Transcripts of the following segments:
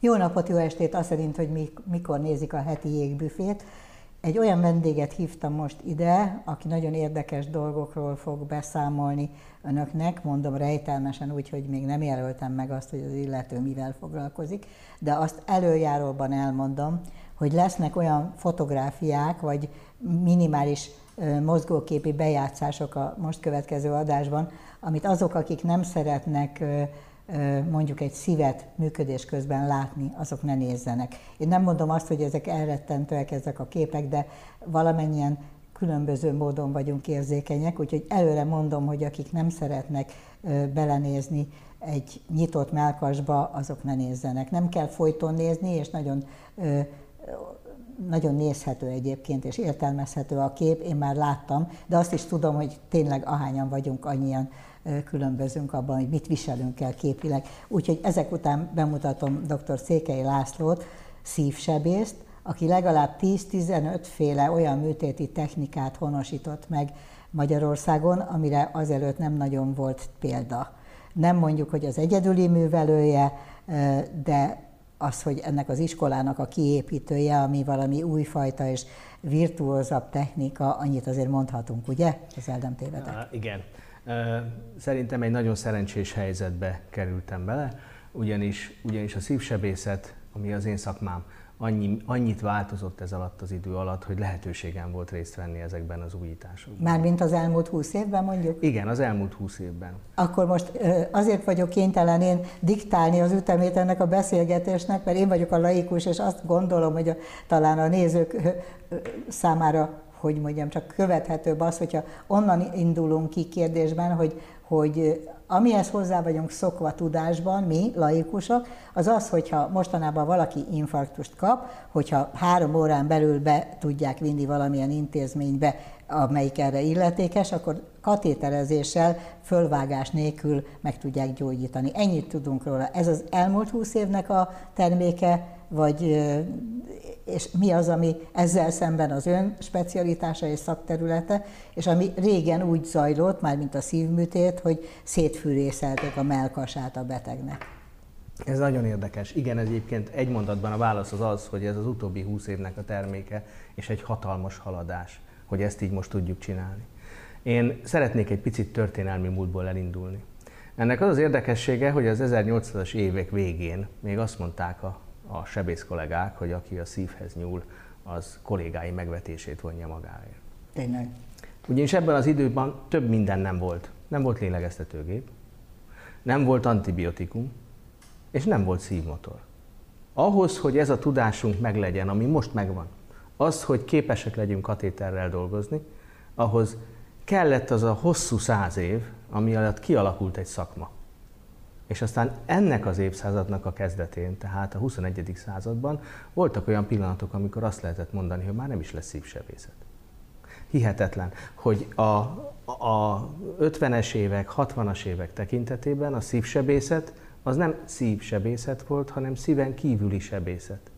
Jó napot, jó estét, azt szerint, hogy mi, mikor nézik a heti jégbüfét. Egy olyan vendéget hívtam most ide, aki nagyon érdekes dolgokról fog beszámolni önöknek, mondom rejtelmesen úgy, hogy még nem jelöltem meg azt, hogy az illető mivel foglalkozik, de azt előjáróban elmondom, hogy lesznek olyan fotográfiák, vagy minimális mozgóképi bejátszások a most következő adásban, amit azok, akik nem szeretnek mondjuk egy szívet működés közben látni, azok ne nézzenek. Én nem mondom azt, hogy ezek elrettentőek ezek a képek, de valamennyien különböző módon vagyunk érzékenyek, úgyhogy előre mondom, hogy akik nem szeretnek belenézni egy nyitott melkasba, azok ne nézzenek. Nem kell folyton nézni, és nagyon nagyon nézhető egyébként, és értelmezhető a kép, én már láttam, de azt is tudom, hogy tényleg ahányan vagyunk, annyian különbözünk abban, hogy mit viselünk el képileg. Úgyhogy ezek után bemutatom dr. Székely Lászlót, szívsebészt, aki legalább 10-15 féle olyan műtéti technikát honosított meg Magyarországon, amire azelőtt nem nagyon volt példa. Nem mondjuk, hogy az egyedüli művelője, de az, hogy ennek az iskolának a kiépítője, ami valami újfajta és virtuózabb technika, annyit azért mondhatunk, ugye? Ezzel nem tévedek. igen. Szerintem egy nagyon szerencsés helyzetbe kerültem bele, ugyanis, ugyanis a szívsebészet, ami az én szakmám, annyi, annyit változott ez alatt az idő alatt, hogy lehetőségem volt részt venni ezekben az újításokban. Mármint az elmúlt húsz évben mondjuk? Igen, az elmúlt húsz évben. Akkor most azért vagyok kénytelen én diktálni az ütemét ennek a beszélgetésnek, mert én vagyok a laikus, és azt gondolom, hogy a, talán a nézők számára hogy mondjam, csak követhetőbb az, hogyha onnan indulunk ki kérdésben, hogy, hogy amihez hozzá vagyunk szokva tudásban, mi, laikusok, az az, hogyha mostanában valaki infarktust kap, hogyha három órán belül be tudják vinni valamilyen intézménybe, amelyik erre illetékes, akkor katéterezéssel, fölvágás nélkül meg tudják gyógyítani. Ennyit tudunk róla. Ez az elmúlt húsz évnek a terméke, vagy és mi az, ami ezzel szemben az ön specialitása és szakterülete, és ami régen úgy zajlott, már mint a szívműtét, hogy szétfűrészelték a melkasát a betegnek. Ez nagyon érdekes. Igen, ez egyébként egy mondatban a válasz az az, hogy ez az utóbbi húsz évnek a terméke, és egy hatalmas haladás, hogy ezt így most tudjuk csinálni. Én szeretnék egy picit történelmi múltból elindulni. Ennek az az érdekessége, hogy az 1800-as évek végén még azt mondták a a sebész kollégák, hogy aki a szívhez nyúl, az kollégái megvetését vonja magáért. Tényleg. Ugyanis ebben az időben több minden nem volt. Nem volt lélegeztetőgép, nem volt antibiotikum, és nem volt szívmotor. Ahhoz, hogy ez a tudásunk meglegyen, ami most megvan, az, hogy képesek legyünk katéterrel dolgozni, ahhoz kellett az a hosszú száz év, ami alatt kialakult egy szakma. És aztán ennek az évszázadnak a kezdetén, tehát a 21. században voltak olyan pillanatok, amikor azt lehetett mondani, hogy már nem is lesz szívsebészet. Hihetetlen, hogy a, a 50-es évek, 60-as évek tekintetében a szívsebészet az nem szívsebészet volt, hanem szíven kívüli sebészet.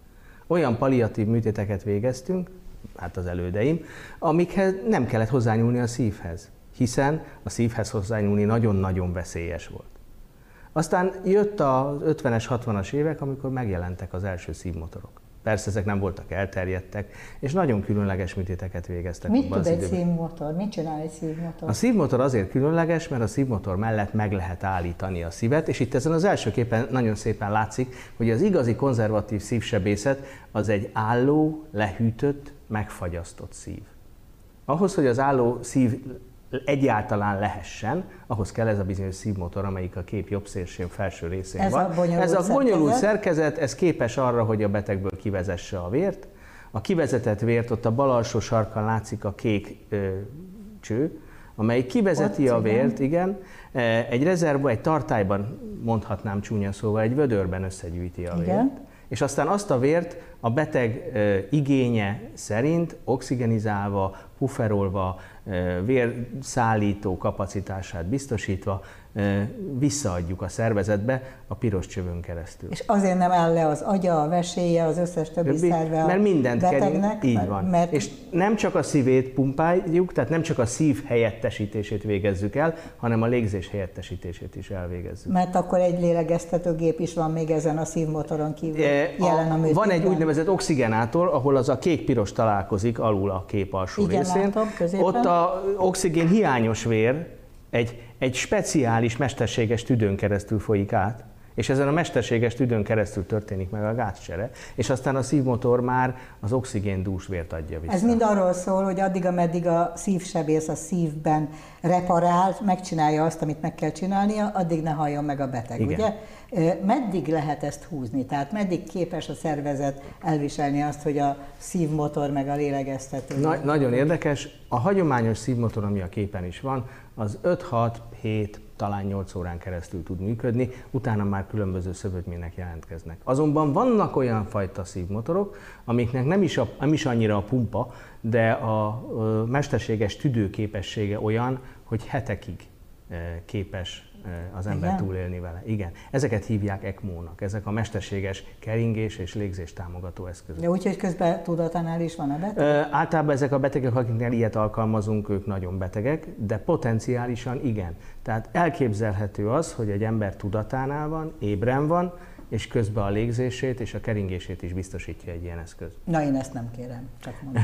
Olyan paliatív műtéteket végeztünk, hát az elődeim, amikhez nem kellett hozzányúlni a szívhez, hiszen a szívhez hozzányúlni nagyon-nagyon veszélyes volt. Aztán jött az 50-es, 60-as évek, amikor megjelentek az első szívmotorok. Persze ezek nem voltak elterjedtek, és nagyon különleges műtéteket végeztek. Mit tud egy szívmotor? Mit csinál egy szívmotor? A szívmotor azért különleges, mert a szívmotor mellett meg lehet állítani a szívet, és itt ezen az első képen nagyon szépen látszik, hogy az igazi konzervatív szívsebészet az egy álló, lehűtött, megfagyasztott szív. Ahhoz, hogy az álló szív egyáltalán lehessen, ahhoz kell ez a bizonyos szívmotor, amelyik a kép jobb szélső felső részén ez van. A bonyolult ez a bonyolult szerkezet. szerkezet, ez képes arra, hogy a betegből kivezesse a vért. A kivezetett vért, ott a bal alsó sarkon látszik a kék ö, cső, amely kivezeti Ott, a vért, igen, igen egy rezervba, egy tartályban mondhatnám csúnya szóval, egy vödörben összegyűjti a Igen. vért, és aztán azt a vért a beteg ö, igénye szerint oxigenizálva, pufferolva, vérszállító kapacitását biztosítva visszaadjuk a szervezetbe a piros csövön keresztül. És azért nem áll le az agya, a veséje, az összes többi szerve Mert mindent betegnek, kell, így van. Mert... És nem csak a szívét pumpáljuk, tehát nem csak a szív helyettesítését végezzük el, hanem a légzés helyettesítését is elvégezzük. Mert akkor egy lélegeztetőgép is van még ezen a szívmotoron kívül e, jelen a, a Van egy úgynevezett oxigenátor, ahol az a kék-piros találkozik alul a kép alsó Igen, részén. Látom, Ott a oxigén hiányos vér egy, egy speciális mesterséges tüdőn keresztül folyik át, és ezen a mesterséges tüdőn keresztül történik meg a gázcsere, és aztán a szívmotor már az oxigén dús vért adja vissza. Ez mind arról szól, hogy addig, ameddig a szívsebész a szívben reparál, megcsinálja azt, amit meg kell csinálnia, addig ne halljon meg a beteg, Igen. ugye? Meddig lehet ezt húzni? Tehát meddig képes a szervezet elviselni azt, hogy a szívmotor meg a lélegeztető? Na, nagyon érdekes. A hagyományos szívmotor, ami a képen is van, az 5-6-7, talán 8 órán keresztül tud működni, utána már különböző szövődmények jelentkeznek. Azonban vannak olyan fajta szívmotorok, amiknek nem is, a, nem is annyira a pumpa, de a, mesterséges tüdőképessége olyan, hogy hetekig képes az ember Igen? túlélni vele. Igen. Ezeket hívják ECMO-nak, ezek a mesterséges keringés és légzés támogató eszközök. De úgyhogy közben tudatánál is van a beteg? Ö, általában ezek a betegek, akiknél ilyet alkalmazunk, ők nagyon betegek, de potenciálisan igen. Tehát elképzelhető az, hogy egy ember tudatánál van, ébren van, és közben a légzését és a keringését is biztosítja egy ilyen eszköz. Na, én ezt nem kérem, csak mondom.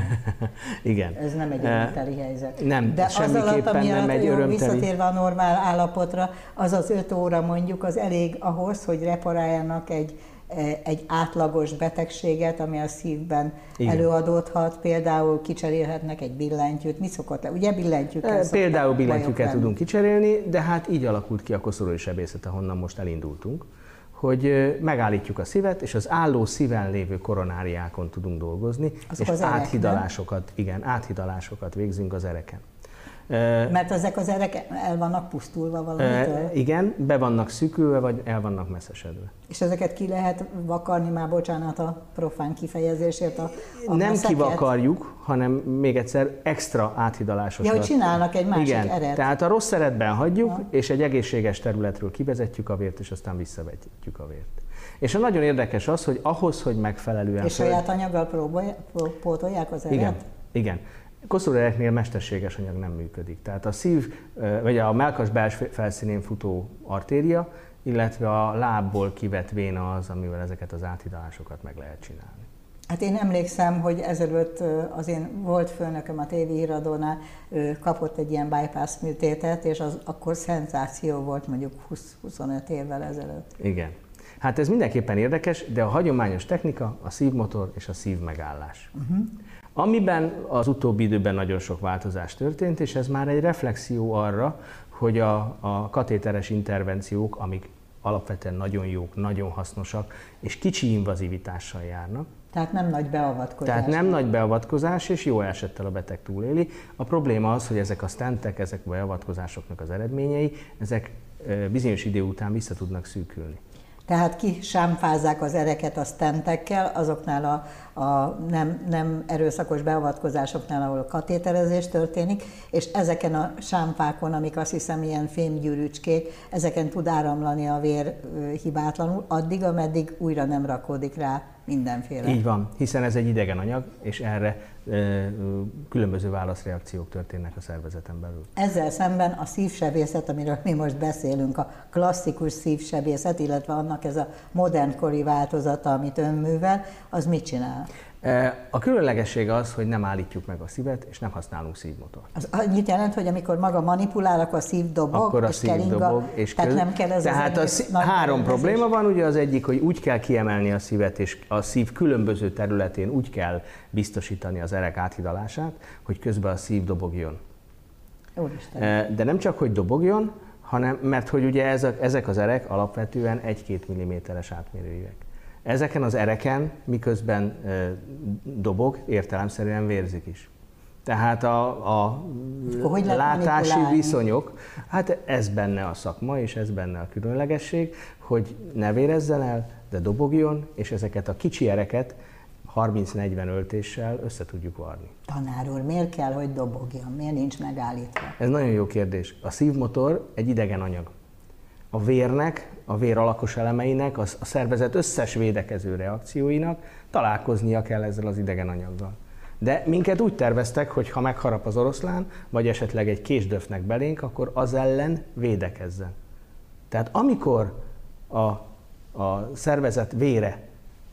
Igen. Ez nem egy örömteli helyzet. Nem, De az alatt, ami nem egy örömteli. Visszatérve a normál állapotra, az az öt óra mondjuk, az elég ahhoz, hogy reparáljanak egy e, egy átlagos betegséget, ami a szívben Igen. előadódhat, például kicserélhetnek egy billentyűt. Mi szokott le? Ugye billentyűkkel e, Például billentyűket tudunk kicserélni, de hát így alakult ki a koszorúi sebészet, ahonnan most elindultunk hogy megállítjuk a szívet, és az álló szíven lévő koronáriákon tudunk dolgozni, Azok és az áthidalásokat, erek, igen, áthidalásokat végzünk az ereken. Mert ezek az erek el vannak pusztulva valamitől? Igen, be vannak szűkülve, vagy el vannak messzesedve. És ezeket ki lehet vakarni, már bocsánat a profán kifejezésért, a, a Nem meszeket. kivakarjuk, hanem még egyszer extra áthidalásos. Ja, hogy csinálnak egy másik Igen, eret. tehát a rossz eretben hagyjuk, ha. és egy egészséges területről kivezetjük a vért, és aztán visszavetjük a vért. És a nagyon érdekes az, hogy ahhoz, hogy megfelelően... És saját anyaggal pótolják az eret? Igen, igen. Koszorúereknél mesterséges anyag nem működik. Tehát a szív, vagy a melkas belső felszínén futó artéria, illetve a lábból kivett véna az, amivel ezeket az áthidalásokat meg lehet csinálni. Hát én emlékszem, hogy ezelőtt az én volt főnököm a tévi híradónál, ő kapott egy ilyen bypass műtétet, és az akkor szenzáció volt mondjuk 20-25 évvel ezelőtt. Igen. Hát ez mindenképpen érdekes, de a hagyományos technika a szívmotor és a szívmegállás. Uh-huh. Amiben az utóbbi időben nagyon sok változás történt, és ez már egy reflexió arra, hogy a, a katéteres intervenciók, amik alapvetően nagyon jók, nagyon hasznosak, és kicsi invazivitással járnak. Tehát nem nagy beavatkozás. Tehát nem nagy beavatkozás, és jó esettel a beteg túléli. A probléma az, hogy ezek a stentek, ezek a beavatkozásoknak az eredményei, ezek bizonyos idő után vissza tudnak szűkülni. Tehát ki sámfázzák az ereket a stentekkel, azoknál a, a nem, nem erőszakos beavatkozásoknál, ahol katéterezés történik, és ezeken a sámfákon, amik azt hiszem ilyen fémgyűrűcskék, ezeken tud áramlani a vér hibátlanul, addig, ameddig újra nem rakódik rá mindenféle. Így van, hiszen ez egy idegen anyag, és erre különböző válaszreakciók történnek a szervezeten belül. Ezzel szemben a szívsebészet, amiről mi most beszélünk, a klasszikus szívsebészet, illetve annak ez a modernkori változata, amit önművel, az mit csinál? A különlegesség az, hogy nem állítjuk meg a szívet, és nem használunk szívmotort. Az annyit jelent, hogy amikor maga manipulál, akkor a szív dobog, akkor a és szív keringa, dobog, és tehát köz... nem kell ez Tehát az a szív... három probléma van, ugye az egyik, hogy úgy kell kiemelni a szívet, és a szív különböző területén úgy kell biztosítani az erek áthidalását, hogy közben a szív dobogjon. Úristen. De nem csak, hogy dobogjon, hanem mert hogy ugye ezek, ezek az erek alapvetően 1-2 mm-es átmérőjűek. Ezeken az ereken, miközben dobog, értelemszerűen vérzik is. Tehát a, a hogy látási viszonyok, hát ez benne a szakma, és ez benne a különlegesség, hogy ne vérezzen el, de dobogjon, és ezeket a kicsi ereket 30-40 öltéssel össze tudjuk varni. Tanár úr, miért kell, hogy dobogjon? Miért nincs megállítva? Ez nagyon jó kérdés. A szívmotor egy idegen anyag. A vérnek, a vér alakos elemeinek, a szervezet összes védekező reakcióinak találkoznia kell ezzel az idegen anyaggal. De minket úgy terveztek, hogy ha megharap az oroszlán, vagy esetleg egy késdöfnek belénk, akkor az ellen védekezzen. Tehát amikor a, a szervezet vére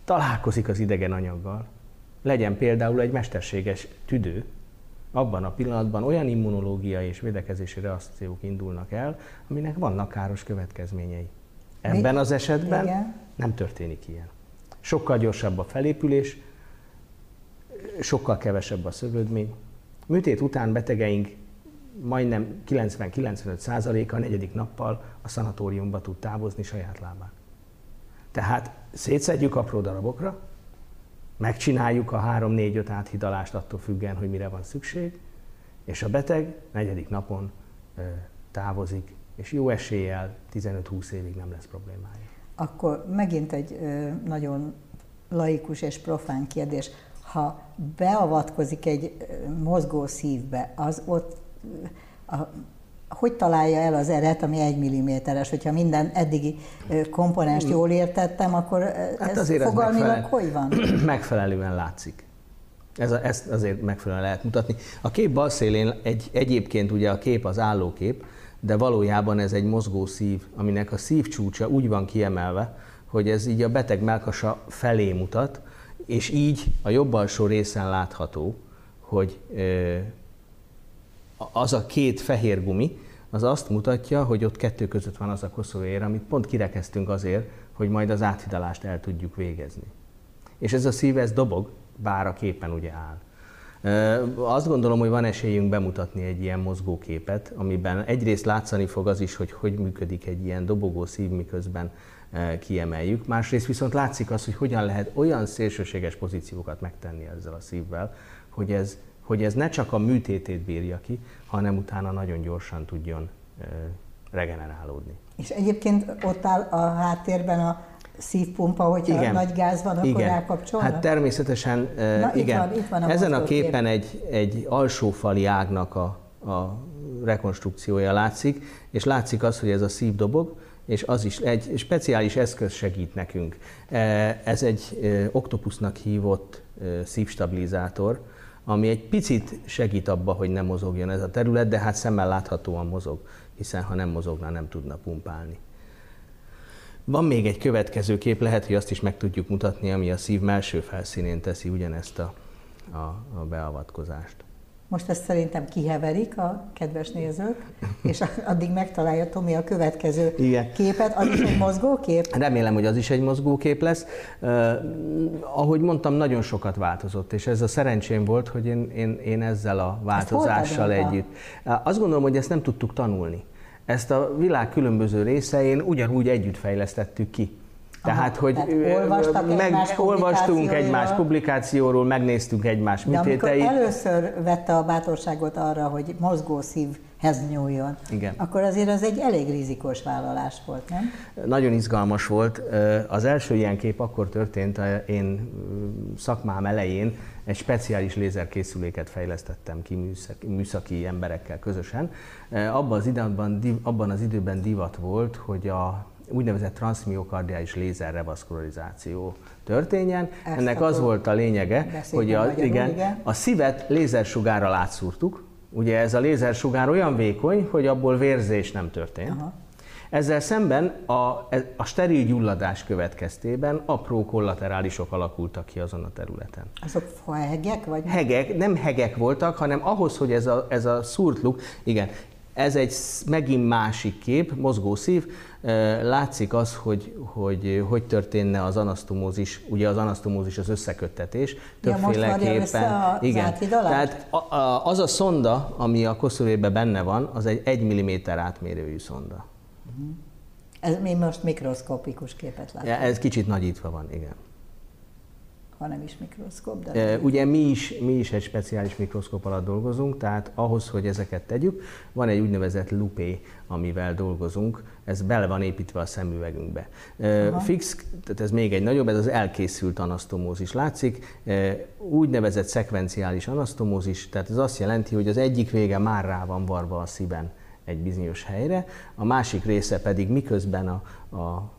találkozik az idegen anyaggal, legyen például egy mesterséges tüdő, abban a pillanatban olyan immunológiai és védekezési reakciók indulnak el, aminek vannak káros következményei. Ebben az esetben Igen. nem történik ilyen. Sokkal gyorsabb a felépülés, sokkal kevesebb a szövődmény. Műtét után betegeink majdnem 90-95%-a negyedik nappal a szanatóriumba tud távozni saját lábán. Tehát szétszedjük apró darabokra, megcsináljuk a 3-4-5 áthidalást attól függően, hogy mire van szükség, és a beteg negyedik napon távozik, és jó eséllyel 15-20 évig nem lesz problémája. Akkor megint egy nagyon laikus és profán kérdés. Ha beavatkozik egy mozgó szívbe, az ott a, hogy találja el az eret, ami egy milliméteres? Hogyha minden eddigi komponens jól értettem, akkor hát ez azért fogalmilag megfelel... hogy van? megfelelően látszik. Ez a, ezt azért megfelelően lehet mutatni. A kép bal szélén egy, egyébként ugye a kép az állókép, de valójában ez egy mozgó szív, aminek a szívcsúcsa úgy van kiemelve, hogy ez így a beteg melkasa felé mutat, és így a jobb alsó részen látható, hogy az a két fehér gumi, az azt mutatja, hogy ott kettő között van az a koszovóér, amit pont kirekeztünk azért, hogy majd az áthidalást el tudjuk végezni. És ez a szív, ez dobog, bár a képen ugye áll. Azt gondolom, hogy van esélyünk bemutatni egy ilyen mozgóképet, amiben egyrészt látszani fog az is, hogy hogy működik egy ilyen dobogó szív, miközben kiemeljük. Másrészt viszont látszik az, hogy hogyan lehet olyan szélsőséges pozíciókat megtenni ezzel a szívvel, hogy ez, hogy ez ne csak a műtétét bírja ki, hanem utána nagyon gyorsan tudjon regenerálódni. És egyébként ott áll a háttérben a szívpumpa, hogyha igen. nagy gáz van, akkor igen. rákapcsolnak? Hát természetesen, Na, igen. Itt van, itt van a Ezen a képen egy, egy alsófali ágnak a, a rekonstrukciója látszik, és látszik az, hogy ez a szív dobog, és az is egy speciális eszköz segít nekünk. Ez egy oktopusznak hívott szívstabilizátor, ami egy picit segít abba, hogy nem mozogjon ez a terület, de hát szemmel láthatóan mozog, hiszen ha nem mozogna, nem tudna pumpálni. Van még egy következő kép, lehet, hogy azt is meg tudjuk mutatni, ami a szív melső felszínén teszi ugyanezt a, a, a beavatkozást. Most ezt szerintem kiheverik a kedves nézők, és addig megtalálja Tomi a következő Igen. képet. Az is egy mozgókép? Remélem, hogy az is egy mozgókép lesz. Uh, ahogy mondtam, nagyon sokat változott, és ez a szerencsém volt, hogy én, én, én ezzel a változással együtt. Azt gondolom, hogy ezt nem tudtuk tanulni. Ezt a világ különböző részein ugyanúgy együtt fejlesztettük ki. Tehát, hogy tehát meg, egymás olvastunk egymás publikációról, megnéztünk egymás műtéteit. De először vette a bátorságot arra, hogy mozgó szívhez nyúljon, Igen. akkor azért az egy elég rizikós vállalás volt, nem? Nagyon izgalmas volt. Az első ilyen kép akkor történt, én szakmám elején egy speciális lézerkészüléket fejlesztettem ki műszaki, műszaki emberekkel közösen. Abban az, időben, abban az időben divat volt, hogy a úgynevezett transzmiokardiális lézerrevaszkularizáció történjen. Ezt Ennek az volt a lényege, hogy a, igen, igen. a szívet lézersugárral átszúrtuk. Ugye ez a lézersugár olyan vékony, hogy abból vérzés nem történt. Aha. Ezzel szemben a, a steril gyulladás következtében apró kollaterálisok alakultak ki azon a területen. Azok hegek? Vagy? Hegek, nem hegek voltak, hanem ahhoz, hogy ez a, ez a szúrt luk, igen, ez egy megint másik kép, mozgó szív. Látszik az, hogy hogy, hogy történne az anasztomózis, ugye az anasztomózis az összeköttetés, többféleképpen. Ja, igen. Tehát az a szonda, ami a koszorújében benne van, az egy 1 mm átmérőjű szonda. Ez mi most mikroszkopikus képet látunk. Ja, ez kicsit nagyítva van, igen ha nem is mikroszkóp. De Ugye mi is, mi is egy speciális mikroszkóp alatt dolgozunk, tehát ahhoz, hogy ezeket tegyük, van egy úgynevezett lupé, amivel dolgozunk, ez bele van építve a szemüvegünkbe. Aha. Fix, tehát ez még egy nagyobb, ez az elkészült anasztomózis látszik, úgynevezett szekvenciális anasztomózis, tehát ez azt jelenti, hogy az egyik vége már rá van varva a szíven egy bizonyos helyre, a másik része pedig miközben a, a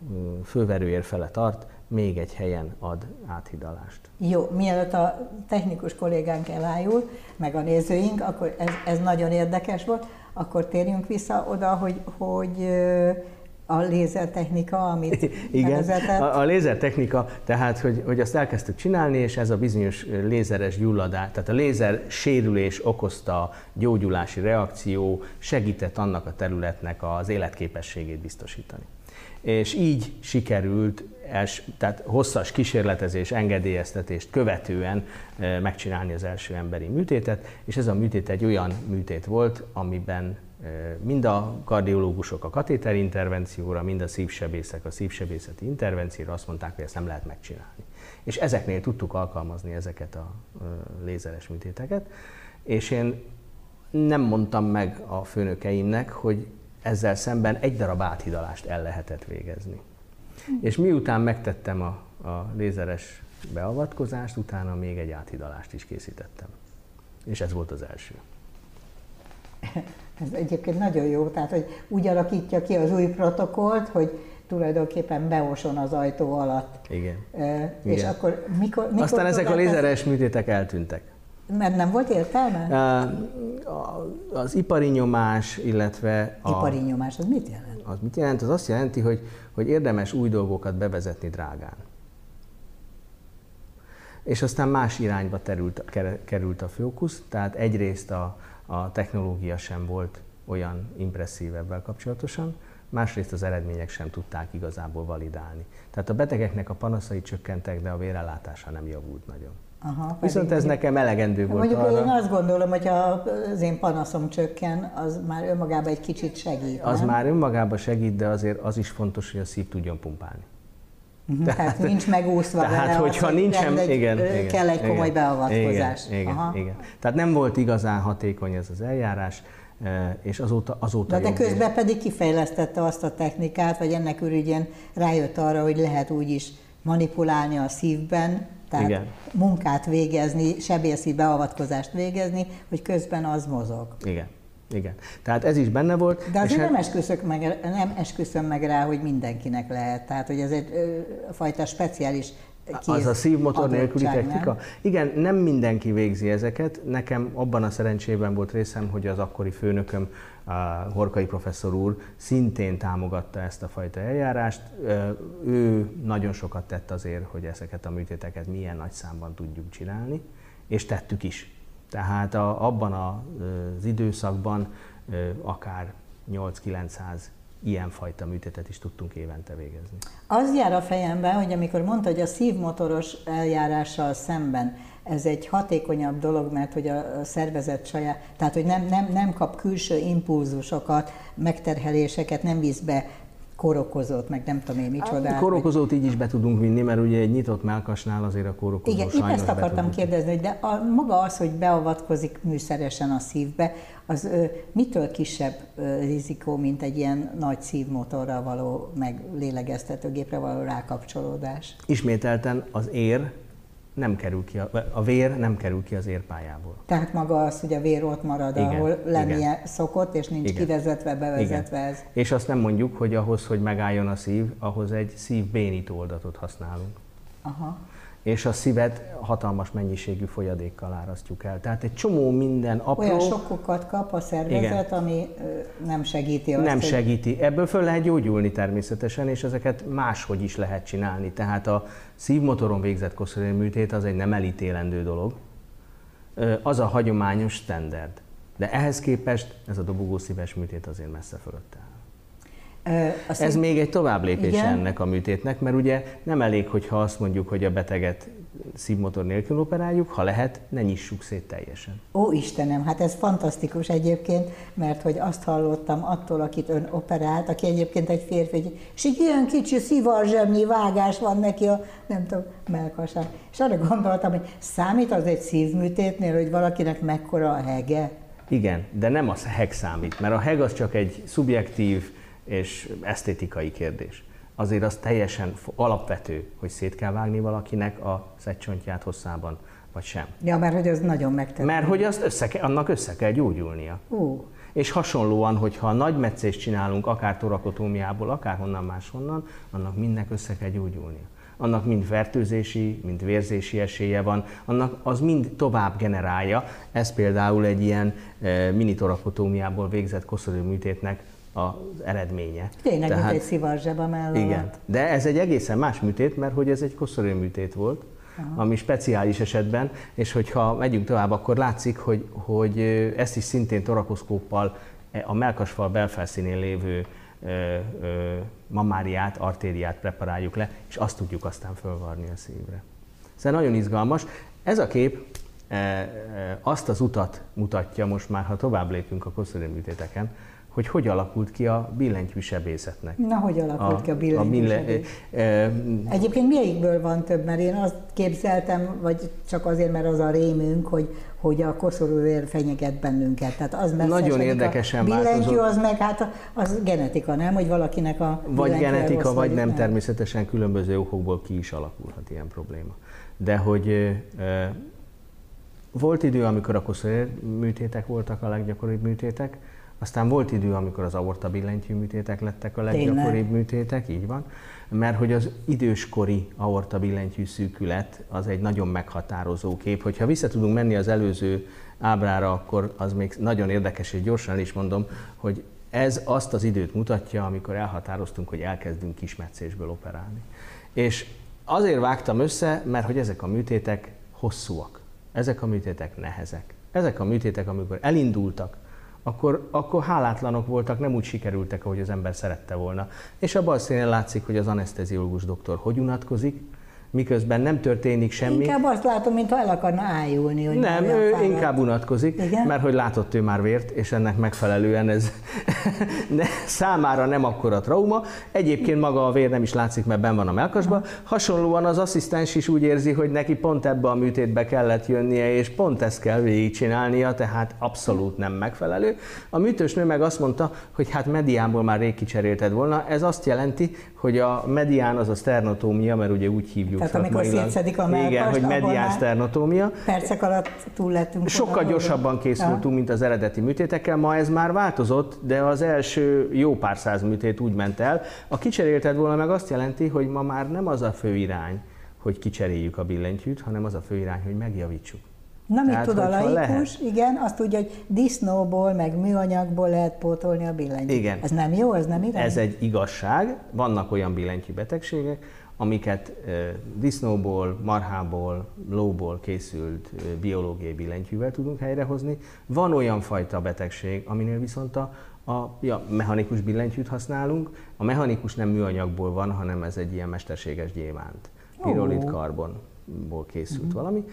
főverőér fele tart, még egy helyen ad áthidalást. Jó, mielőtt a technikus kollégánk elájul, meg a nézőink, akkor ez, ez nagyon érdekes volt, akkor térjünk vissza oda, hogy, hogy a lézertechnika, amit Igen, a, a lézertechnika, tehát, hogy, hogy azt elkezdtük csinálni, és ez a bizonyos lézeres gyulladás, tehát a lézer sérülés okozta gyógyulási reakció segített annak a területnek az életképességét biztosítani. És így sikerült, els, tehát hosszas kísérletezés, engedélyeztetést követően megcsinálni az első emberi műtétet, és ez a műtét egy olyan műtét volt, amiben mind a kardiológusok a katéterintervencióra, mind a szívsebészek a szívsebészeti intervencióra azt mondták, hogy ezt nem lehet megcsinálni. És ezeknél tudtuk alkalmazni ezeket a lézeres műtéteket, és én nem mondtam meg a főnökeimnek, hogy ezzel szemben egy darab áthidalást el lehetett végezni. És miután megtettem a, a lézeres beavatkozást, utána még egy áthidalást is készítettem. És ez volt az első. Ez egyébként nagyon jó, tehát hogy úgy alakítja ki az új protokollt, hogy tulajdonképpen beoson az ajtó alatt. Igen. E, és Igen. akkor mikor, mikor Aztán ezek a lézeres műtétek eltűntek. Mert nem volt értelme? Az ipari nyomás, illetve... A, ipari nyomás, az mit jelent? Az mit jelent? Az azt jelenti, hogy, hogy érdemes új dolgokat bevezetni drágán. És aztán más irányba terült, került a fókusz, tehát egyrészt a, a technológia sem volt olyan impresszív ebben kapcsolatosan, másrészt az eredmények sem tudták igazából validálni. Tehát a betegeknek a panaszai csökkentek, de a vérellátása nem javult nagyon. Aha, Viszont ez nekem elegendő volt Mondjuk arra. én azt gondolom, hogy ha az én panaszom csökken, az már önmagában egy kicsit segít. Az nem? már önmagában segít, de azért az is fontos, hogy a szív tudjon pumpálni. Mhm. Tehát, tehát nincs megúszva Tehát, vele hogyha az, nincsen, egy, igen, kell egy komoly igen, beavatkozás. Igen, igen, igen. Tehát nem volt igazán hatékony ez az eljárás, és azóta, azóta de, közben pedig kifejlesztette azt a technikát, vagy ennek ürügyén rájött arra, hogy lehet úgy is manipulálni a szívben, tehát Igen. munkát végezni, sebészi beavatkozást végezni, hogy közben az mozog. Igen. Igen. Tehát ez is benne volt. De azért nem, esküszök meg, nem esküszöm meg rá, hogy mindenkinek lehet. Tehát, hogy ez egy ö, fajta speciális az a szívmotor nélküli technika? Nem? Igen, nem mindenki végzi ezeket. Nekem abban a szerencsében volt részem, hogy az akkori főnököm, Horkai professzor úr szintén támogatta ezt a fajta eljárást. Ő nagyon sokat tett azért, hogy ezeket a műtéteket milyen nagy számban tudjuk csinálni, és tettük is. Tehát a, abban az időszakban akár 8-900 ilyenfajta műtétet is tudtunk évente végezni. Az jár a fejembe, hogy amikor mondta, hogy a szívmotoros eljárással szemben ez egy hatékonyabb dolog, mert hogy a szervezet saját, tehát hogy nem, nem, nem kap külső impulzusokat, megterheléseket, nem visz be korokozót, meg nem tudom én micsodát. A korokozót így is be tudunk vinni, mert ugye egy nyitott melkasnál azért a korokozó Igen, itt ezt akartam kérdezni, hogy de a, maga az, hogy beavatkozik műszeresen a szívbe, az ö, mitől kisebb ö, rizikó, mint egy ilyen nagy szívmotorra való, meg lélegeztetőgépre való rákapcsolódás? Ismételten az ér nem kerül ki, a, a vér nem kerül ki az érpályából. Tehát maga az, hogy a vér ott marad, igen, ahol lennie igen. szokott, és nincs igen. kivezetve, bevezetve igen. ez. És azt nem mondjuk, hogy ahhoz, hogy megálljon a szív, ahhoz egy szívbénító oldatot használunk. Aha és a szívet hatalmas mennyiségű folyadékkal árasztjuk el. Tehát egy csomó minden apró... Olyan sokkokat kap a szervezet, Igen. ami nem segíti azt, Nem segíti. Ebből föl lehet gyógyulni természetesen, és ezeket máshogy is lehet csinálni. Tehát a szívmotoron végzett koszorúműtét az egy nem elítélendő dolog. Az a hagyományos standard. De ehhez képest ez a dobogó szíves műtét azért messze fölött áll. Azt Ez még egy tovább lépés igen? ennek a műtétnek, mert ugye nem elég, hogyha azt mondjuk, hogy a beteget szívmotor nélkül operáljuk, ha lehet, ne nyissuk szét teljesen. Ó Istenem, hát ez fantasztikus egyébként, mert hogy azt hallottam attól, akit ön operált, aki egyébként egy férfi, hogy, és egy ilyen kicsi szivarzsemnyi vágás van neki a, nem tudom, melkasán. És arra gondoltam, hogy számít az egy szívműtétnél, hogy valakinek mekkora a hege? Igen, de nem a heg számít, mert a heg az csak egy szubjektív, és esztétikai kérdés. Azért az teljesen alapvető, hogy szét kell vágni valakinek a szegcsontját hosszában, vagy sem. Ja, mert hogy az nagyon megtető. Mert hogy azt össze, annak össze kell gyógyulnia. Uh. és hasonlóan, hogyha nagy meccést csinálunk, akár torakotómiából, akár honnan máshonnan, annak mindnek össze kell gyógyulnia annak mind fertőzési, mind vérzési esélye van, annak az mind tovább generálja. Ez például egy ilyen e, minitorakotómiából végzett koszorúműtétnek az eredménye. Tényleg, Tehát, mint egy szivarzseb a mellett. Igen, de ez egy egészen más műtét, mert hogy ez egy koszorúműtét volt, Aha. ami speciális esetben, és hogyha megyünk tovább, akkor látszik, hogy, hogy ezt is szintén torakoszkóppal e, a melkasfal belfelszínén lévő mamáriát, artériát preparáljuk le, és azt tudjuk aztán fölvarni a szívre. Szóval nagyon izgalmas. Ez a kép azt az utat mutatja most már, ha tovább lépünk a koszorúműtéteken, hogy hogy alakult ki a billentyű sebészetnek. Na, hogy alakult a, ki a billentyű a bille, e, Egyébként melyikből van több? Mert én azt képzeltem, vagy csak azért, mert az a rémünk, hogy, hogy a koszorúvér fenyeget bennünket. Tehát az Nagyon érdekesen a billentyű az meg hát az genetika, nem? Hogy valakinek a Vagy genetika, vagy nem, nem, természetesen különböző okokból ki is alakulhat ilyen probléma. De hogy e, volt idő, amikor a koszorúvér műtétek voltak a leggyakoribb műtétek, aztán volt idő, amikor az aorta billentyű műtétek lettek a leggyakoribb műtétek, így van, mert hogy az időskori aorta billentyű szűkület az egy nagyon meghatározó kép. Hogyha vissza tudunk menni az előző ábrára, akkor az még nagyon érdekes, és gyorsan is mondom, hogy ez azt az időt mutatja, amikor elhatároztunk, hogy elkezdünk kismetszésből operálni. És azért vágtam össze, mert hogy ezek a műtétek hosszúak, ezek a műtétek nehezek. Ezek a műtétek, amikor elindultak, akkor, akkor hálátlanok voltak, nem úgy sikerültek, ahogy az ember szerette volna. És a bal színen látszik, hogy az anesteziológus doktor hogy unatkozik, miközben nem történik semmi. Inkább azt látom, mintha el akarna ájulni. Hogy nem, ő fáradt. inkább unatkozik, Igen? mert hogy látott ő már vért, és ennek megfelelően ez ne, számára nem akkora trauma. Egyébként maga a vér nem is látszik, mert ben van a melkasban. Hasonlóan az asszisztens is úgy érzi, hogy neki pont ebbe a műtétbe kellett jönnie, és pont ezt kell végigcsinálnia, tehát abszolút nem megfelelő. A műtősnő meg azt mondta, hogy hát mediánból már rég kicserélted volna. Ez azt jelenti, hogy a medián az a sternotómia, mert ugye úgy hívjuk Tehát amikor szétszedik a melkast, Igen, hogy medián sternotómia. Percek alatt túl lettünk. Sokkal oda, gyorsabban készültünk, ja. mint az eredeti műtétekkel. Ma ez már változott, de az első jó pár száz műtét úgy ment el. A kicserélted volna meg azt jelenti, hogy ma már nem az a fő irány, hogy kicseréljük a billentyűt, hanem az a fő irány, hogy megjavítsuk. Na, mit tud a laikus? Lehet. Igen, azt tudja, hogy disznóból, meg műanyagból lehet pótolni a billentyűt. Igen. Ez nem jó, ez nem irány? Ez egy igazság. Vannak olyan billentyű betegségek, amiket disznóból, marhából, lóból készült biológiai billentyűvel tudunk helyrehozni. Van olyan fajta betegség, aminél viszont a, a ja, mechanikus billentyűt használunk. A mechanikus nem műanyagból van, hanem ez egy ilyen mesterséges gyémánt. Pirolit karbon ból készült uh-huh. valami,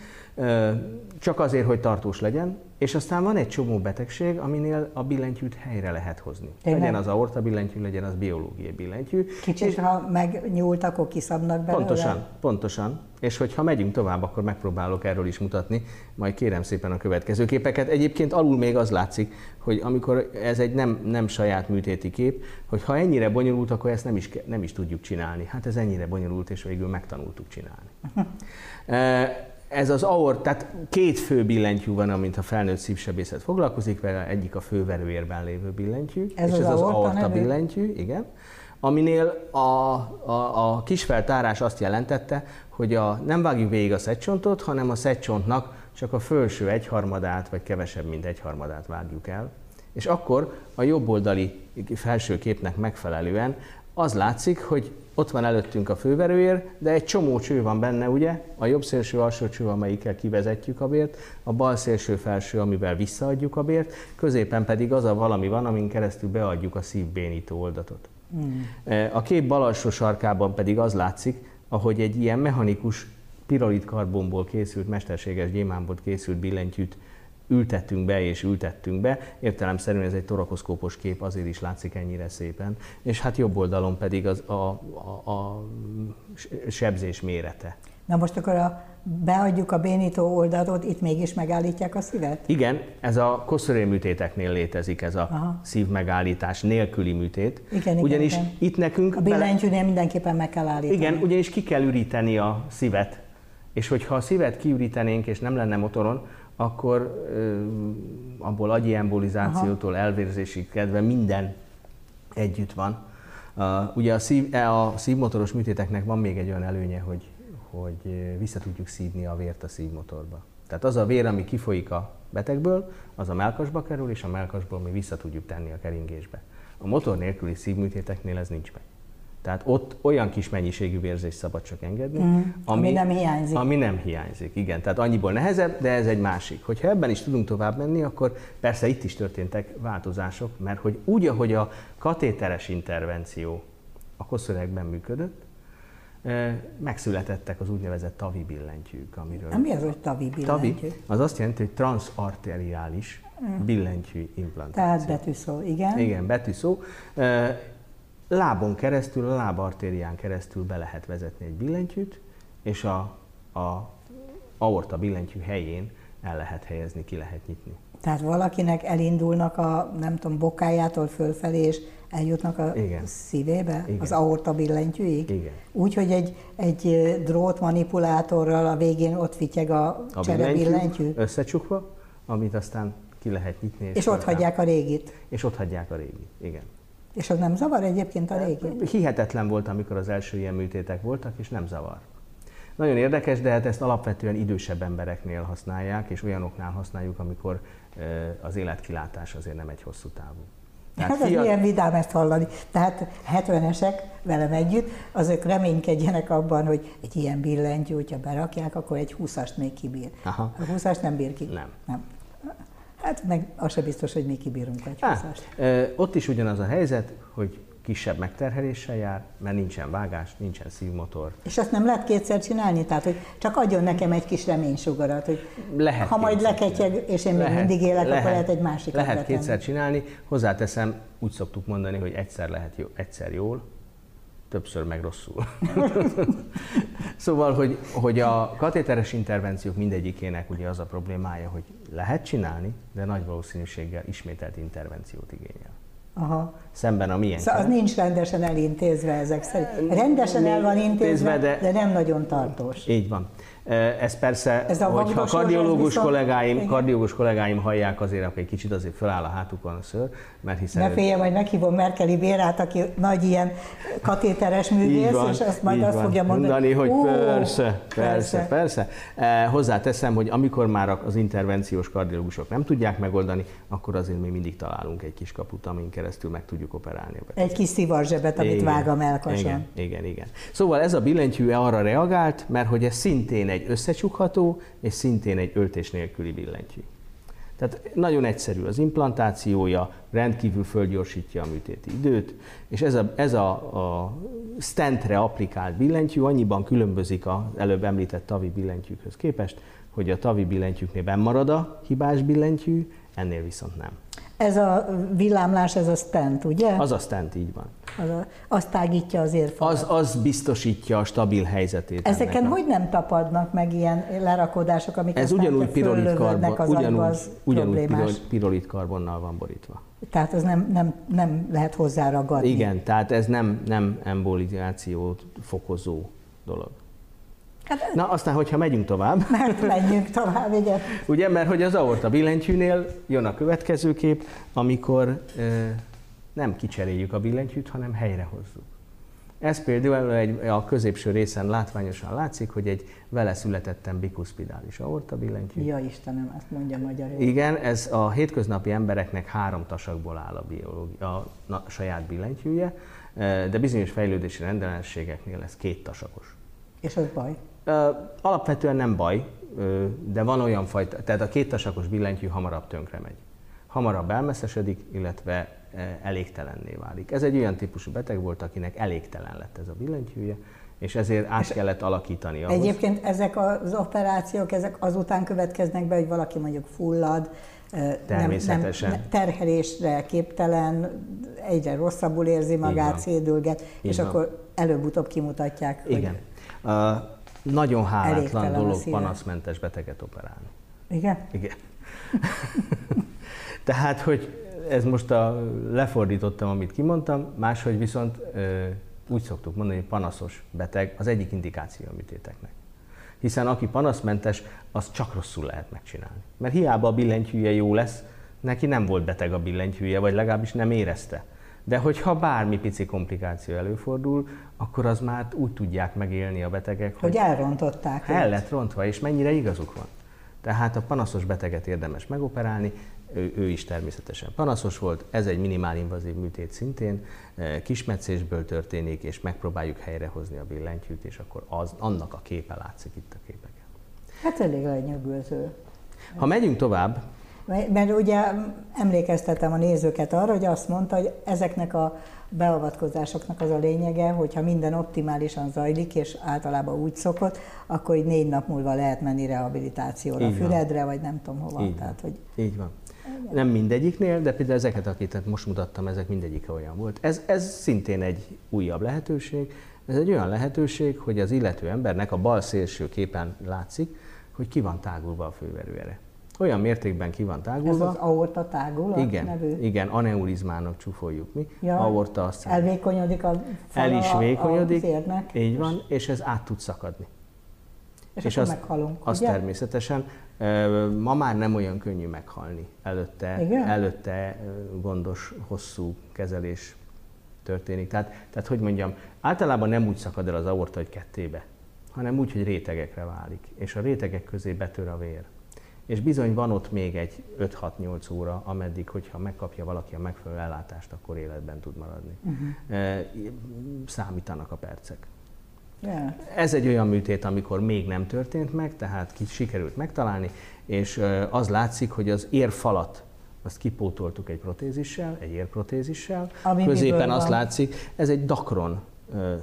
csak azért, hogy tartós legyen, és aztán van egy csomó betegség, aminél a billentyűt helyre lehet hozni. Tényleg? Legyen az aorta billentyű, legyen az biológiai billentyű. Kicsit, és ha megnyúlt, akkor kiszabnak belőle? Pontosan, pontosan. És hogyha megyünk tovább, akkor megpróbálok erről is mutatni, majd kérem szépen a következő képeket. Egyébként alul még az látszik, hogy amikor ez egy nem, nem saját műtéti kép, hogy ha ennyire bonyolult, akkor ezt nem is, nem is tudjuk csinálni. Hát ez ennyire bonyolult, és végül megtanultuk csinálni. ez az aort, tehát két fő billentyű van, amint a felnőtt szívsebészet foglalkozik vele, egyik a főverőérben lévő billentyű, ez és az ez az aorta, aorta billentyű, igen, aminél a, a, a kisfeltárás azt jelentette, hogy a, nem vágjuk végig a szedcsontot, hanem a szedcsontnak csak a felső egyharmadát, vagy kevesebb, mint egyharmadát vágjuk el. És akkor a jobboldali felső képnek megfelelően az látszik, hogy ott van előttünk a főverőér, de egy csomó cső van benne, ugye? A jobb szélső alsó cső, amelyikkel kivezetjük a bért, a bal szélső felső, amivel visszaadjuk a bért, középen pedig az a valami van, amin keresztül beadjuk a szívbénító oldatot. Hmm. A kép bal alsó sarkában pedig az látszik, ahogy egy ilyen mechanikus pirolit karbonból készült, mesterséges gyémánból készült billentyűt ültettünk be és ültettünk be. Értelemszerűen ez egy torakoszkópos kép, azért is látszik ennyire szépen. És hát jobb oldalon pedig az a, a, a sebzés mérete. Na most akkor a, beadjuk a bénító oldalatot, itt mégis megállítják a szívet? Igen, ez a koszoré műtéteknél létezik ez a Aha. szívmegállítás nélküli műtét. Igen, ugyanis igen. itt nekünk... A billentyűnél bele... mindenképpen meg kell állítani. Igen, ugyanis ki kell üríteni a szívet És hogyha a szívet kiürítenénk, és nem lenne motoron, akkor abból agyi embolizációtól, elvérzésig kedve minden együtt van. Uh, ugye a, szív, e, a szívmotoros műtéteknek van még egy olyan előnye, hogy, hogy vissza tudjuk szívni a vért a szívmotorba. Tehát az a vér, ami kifolyik a betegből, az a melkasba kerül, és a melkasból mi vissza tudjuk tenni a keringésbe. A motor nélküli szívműtéteknél ez nincs meg. Tehát ott olyan kis mennyiségű vérzést szabad csak engedni, mm, ami, ami nem hiányzik. Ami nem hiányzik, igen. Tehát annyiból nehezebb, de ez egy másik. Hogyha ebben is tudunk tovább menni, akkor persze itt is történtek változások, mert hogy úgy, ahogy a katéteres intervenció a koszöregben működött, megszületettek az úgynevezett tavi billentyűk, amiről... Mi az, hogy tavi billentyű? Tavi, az azt jelenti, hogy transarteriális mm. billentyű implantáció. Tehát betűszó, igen. Igen, betűszó lábon keresztül, a lábartérián keresztül be lehet vezetni egy billentyűt, és a, a aorta billentyű helyén el lehet helyezni, ki lehet nyitni. Tehát valakinek elindulnak a, nem tudom, bokájától fölfelé, és eljutnak a Igen. szívébe, Igen. az aorta billentyűig? Igen. Úgy, hogy egy, egy drót manipulátorral a végén ott fityeg a, a csere billentyű? Összecsukva, amit aztán ki lehet nyitni. És, és ott hagyják a régit? És ott hagyják a régit, igen. És az nem zavar egyébként a régi? Hihetetlen volt, amikor az első ilyen műtétek voltak, és nem zavar. Nagyon érdekes, de hát ezt alapvetően idősebb embereknél használják, és olyanoknál használjuk, amikor az életkilátás azért nem egy hosszú távú. Tehát hát ez fiat... milyen vidám ezt hallani. Tehát 70-esek velem együtt, azok reménykedjenek abban, hogy egy ilyen billentyű, hogyha berakják, akkor egy 20-ast még kibír. Aha. A 20-ast nem bír ki. Nem. nem. Hát meg az sem biztos, hogy mi kibírunk egy Á, Ott is ugyanaz a helyzet, hogy kisebb megterheléssel jár, mert nincsen vágás, nincsen szívmotor. És azt nem lehet kétszer csinálni? Tehát, hogy csak adjon nekem egy kis reménysugarat, hogy lehet ha majd leketyeg, és én még lehet, mindig élek, lehet, akkor lehet egy másik Lehet letenni. kétszer csinálni. Hozzáteszem, úgy szoktuk mondani, hogy egyszer lehet jó, egyszer jól, többször meg rosszul. szóval, hogy, hogy a katéteres intervenciók mindegyikének ugye az a problémája, hogy lehet csinálni, de nagy valószínűséggel ismételt intervenciót igényel. Aha. Szemben a milyen. Szóval az nincs rendesen elintézve ezek szerint. Rendesen el van intézve, de, de nem nagyon tartós. Így van. Ez persze, Ez a hogyha kardiológus viszont... kollégáim, kardiológus kollégáim hallják azért, akkor egy kicsit azért föláll a hátukon a ször, mert hiszen... Ne félje, majd meghívom Merkeli Bérát, aki nagy ilyen katéteres művész, van, és azt majd azt van. fogja mondani, mondani hogy persze, persze, persze. persze. Hozzáteszem, hogy amikor már az intervenciós kardiológusok nem tudják megoldani, akkor azért még mindig találunk egy kis kaput, amin keresztül meg tudjuk operálni. A egy kis szivarzsebet, amit igen, vág a melkason. Igen, igen, igen. Szóval ez a billentyű arra reagált, mert hogy ez szintén egy összecsukható, és szintén egy öltés nélküli billentyű. Tehát nagyon egyszerű az implantációja, rendkívül fölgyorsítja a műtéti időt, és ez a, ez a, a stentre applikált billentyű annyiban különbözik az előbb említett tavi billentyűkhöz képest, hogy a tavi billentyűknél marad a hibás billentyű, ennél viszont nem. Ez a villámlás, ez a stent, ugye? Az a stent, így van. Az a, azt tágítja az érfalat. Az, az biztosítja a stabil helyzetét. Ezeken hogy nem tapadnak meg ilyen lerakodások, amik Ez ugyanúgy pirolit karbon, az ugyanúgy, ugyanúgy pirolit karbonnal van borítva. Tehát ez nem, nem, nem lehet hozzáragadni. Igen, tehát ez nem, nem embolizációt fokozó dolog. Hát, Na, aztán, hogyha megyünk tovább. Mert menjünk tovább, igen. Ugye, mert hogy az aorta billentyűnél jön a következő kép, amikor e, nem kicseréljük a billentyűt, hanem helyrehozzuk. Ez például egy, a középső részen látványosan látszik, hogy egy vele születettem bikuszpidális aorta billentyű. Ja Istenem, ezt mondja magyarul. Igen, ez a hétköznapi embereknek három tasakból áll a, biológia, a, a saját billentyűje, de bizonyos fejlődési rendellenességeknél ez két tasakos. És az baj? Alapvetően nem baj, de van olyan fajta, tehát a kéttasakos billentyű hamarabb tönkre megy. Hamarabb elmeszesedik, illetve elégtelenné válik. Ez egy olyan típusú beteg volt, akinek elégtelen lett ez a billentyűje, és ezért át kellett alakítani ahhoz. Egyébként ezek az operációk, ezek azután következnek be, hogy valaki mondjuk fullad, Természetesen. Nem, nem, terhelésre képtelen, egyre rosszabbul érzi magát, szédülget, és van. akkor előbb-utóbb kimutatják. Igen. Hogy... Uh, nagyon hálátlan dolog panaszmentes beteget operálni. Igen? Igen. Tehát, hogy ez most a, lefordítottam, amit kimondtam, máshogy viszont ö, úgy szoktuk mondani, hogy panaszos beteg az egyik indikáció a műtéteknek. Hiszen aki panaszmentes, az csak rosszul lehet megcsinálni. Mert hiába a billentyűje jó lesz, neki nem volt beteg a billentyűje, vagy legalábbis nem érezte. De hogyha bármi pici komplikáció előfordul, akkor az már úgy tudják megélni a betegek, hogy, hogy elrontották. El lett rontva, és mennyire igazuk van. Tehát a panaszos beteget érdemes megoperálni, ő, ő is természetesen panaszos volt, ez egy minimálinvazív műtét szintén, e, kismetszésből történik, és megpróbáljuk helyrehozni a billentyűt, és akkor az, annak a képe látszik itt a képeken. Hát elég lenyűgöző. Ha megyünk tovább, mert ugye emlékeztetem a nézőket arra, hogy azt mondta, hogy ezeknek a beavatkozásoknak az a lényege, hogyha minden optimálisan zajlik, és általában úgy szokott, akkor így négy nap múlva lehet menni rehabilitációra, így füledre, van. vagy nem tudom hova. Így Tehát, hogy... Így van. Nem mindegyiknél, de például ezeket, akiket most mutattam, ezek mindegyik olyan volt. Ez, ez szintén egy újabb lehetőség. Ez egy olyan lehetőség, hogy az illető embernek a bal szélső képen látszik, hogy ki van tágulva a főverőere olyan mértékben ki van tágulva. Ez az aorta tágul igen, nevű? Igen, aneurizmának csúfoljuk mi. Ja, aorta azt elvékonyodik a El is vékonyodik, a így van, és ez át tud szakadni. És, és akkor azt, meghalunk, Az természetesen. Ma már nem olyan könnyű meghalni. Előtte, Igen? előtte gondos, hosszú kezelés történik. Tehát, tehát, hogy mondjam, általában nem úgy szakad el az aorta, hogy kettébe, hanem úgy, hogy rétegekre válik, és a rétegek közé betör a vér és bizony van ott még egy 5-6-8 óra, ameddig, hogyha megkapja valaki a megfelelő ellátást, akkor életben tud maradni. Uh-huh. Számítanak a percek. Yeah. Ez egy olyan műtét, amikor még nem történt meg, tehát ki sikerült megtalálni, és az látszik, hogy az érfalat azt kipótoltuk egy protézissel, egy érprotézissel. Ami Középen azt van? látszik, ez egy dakron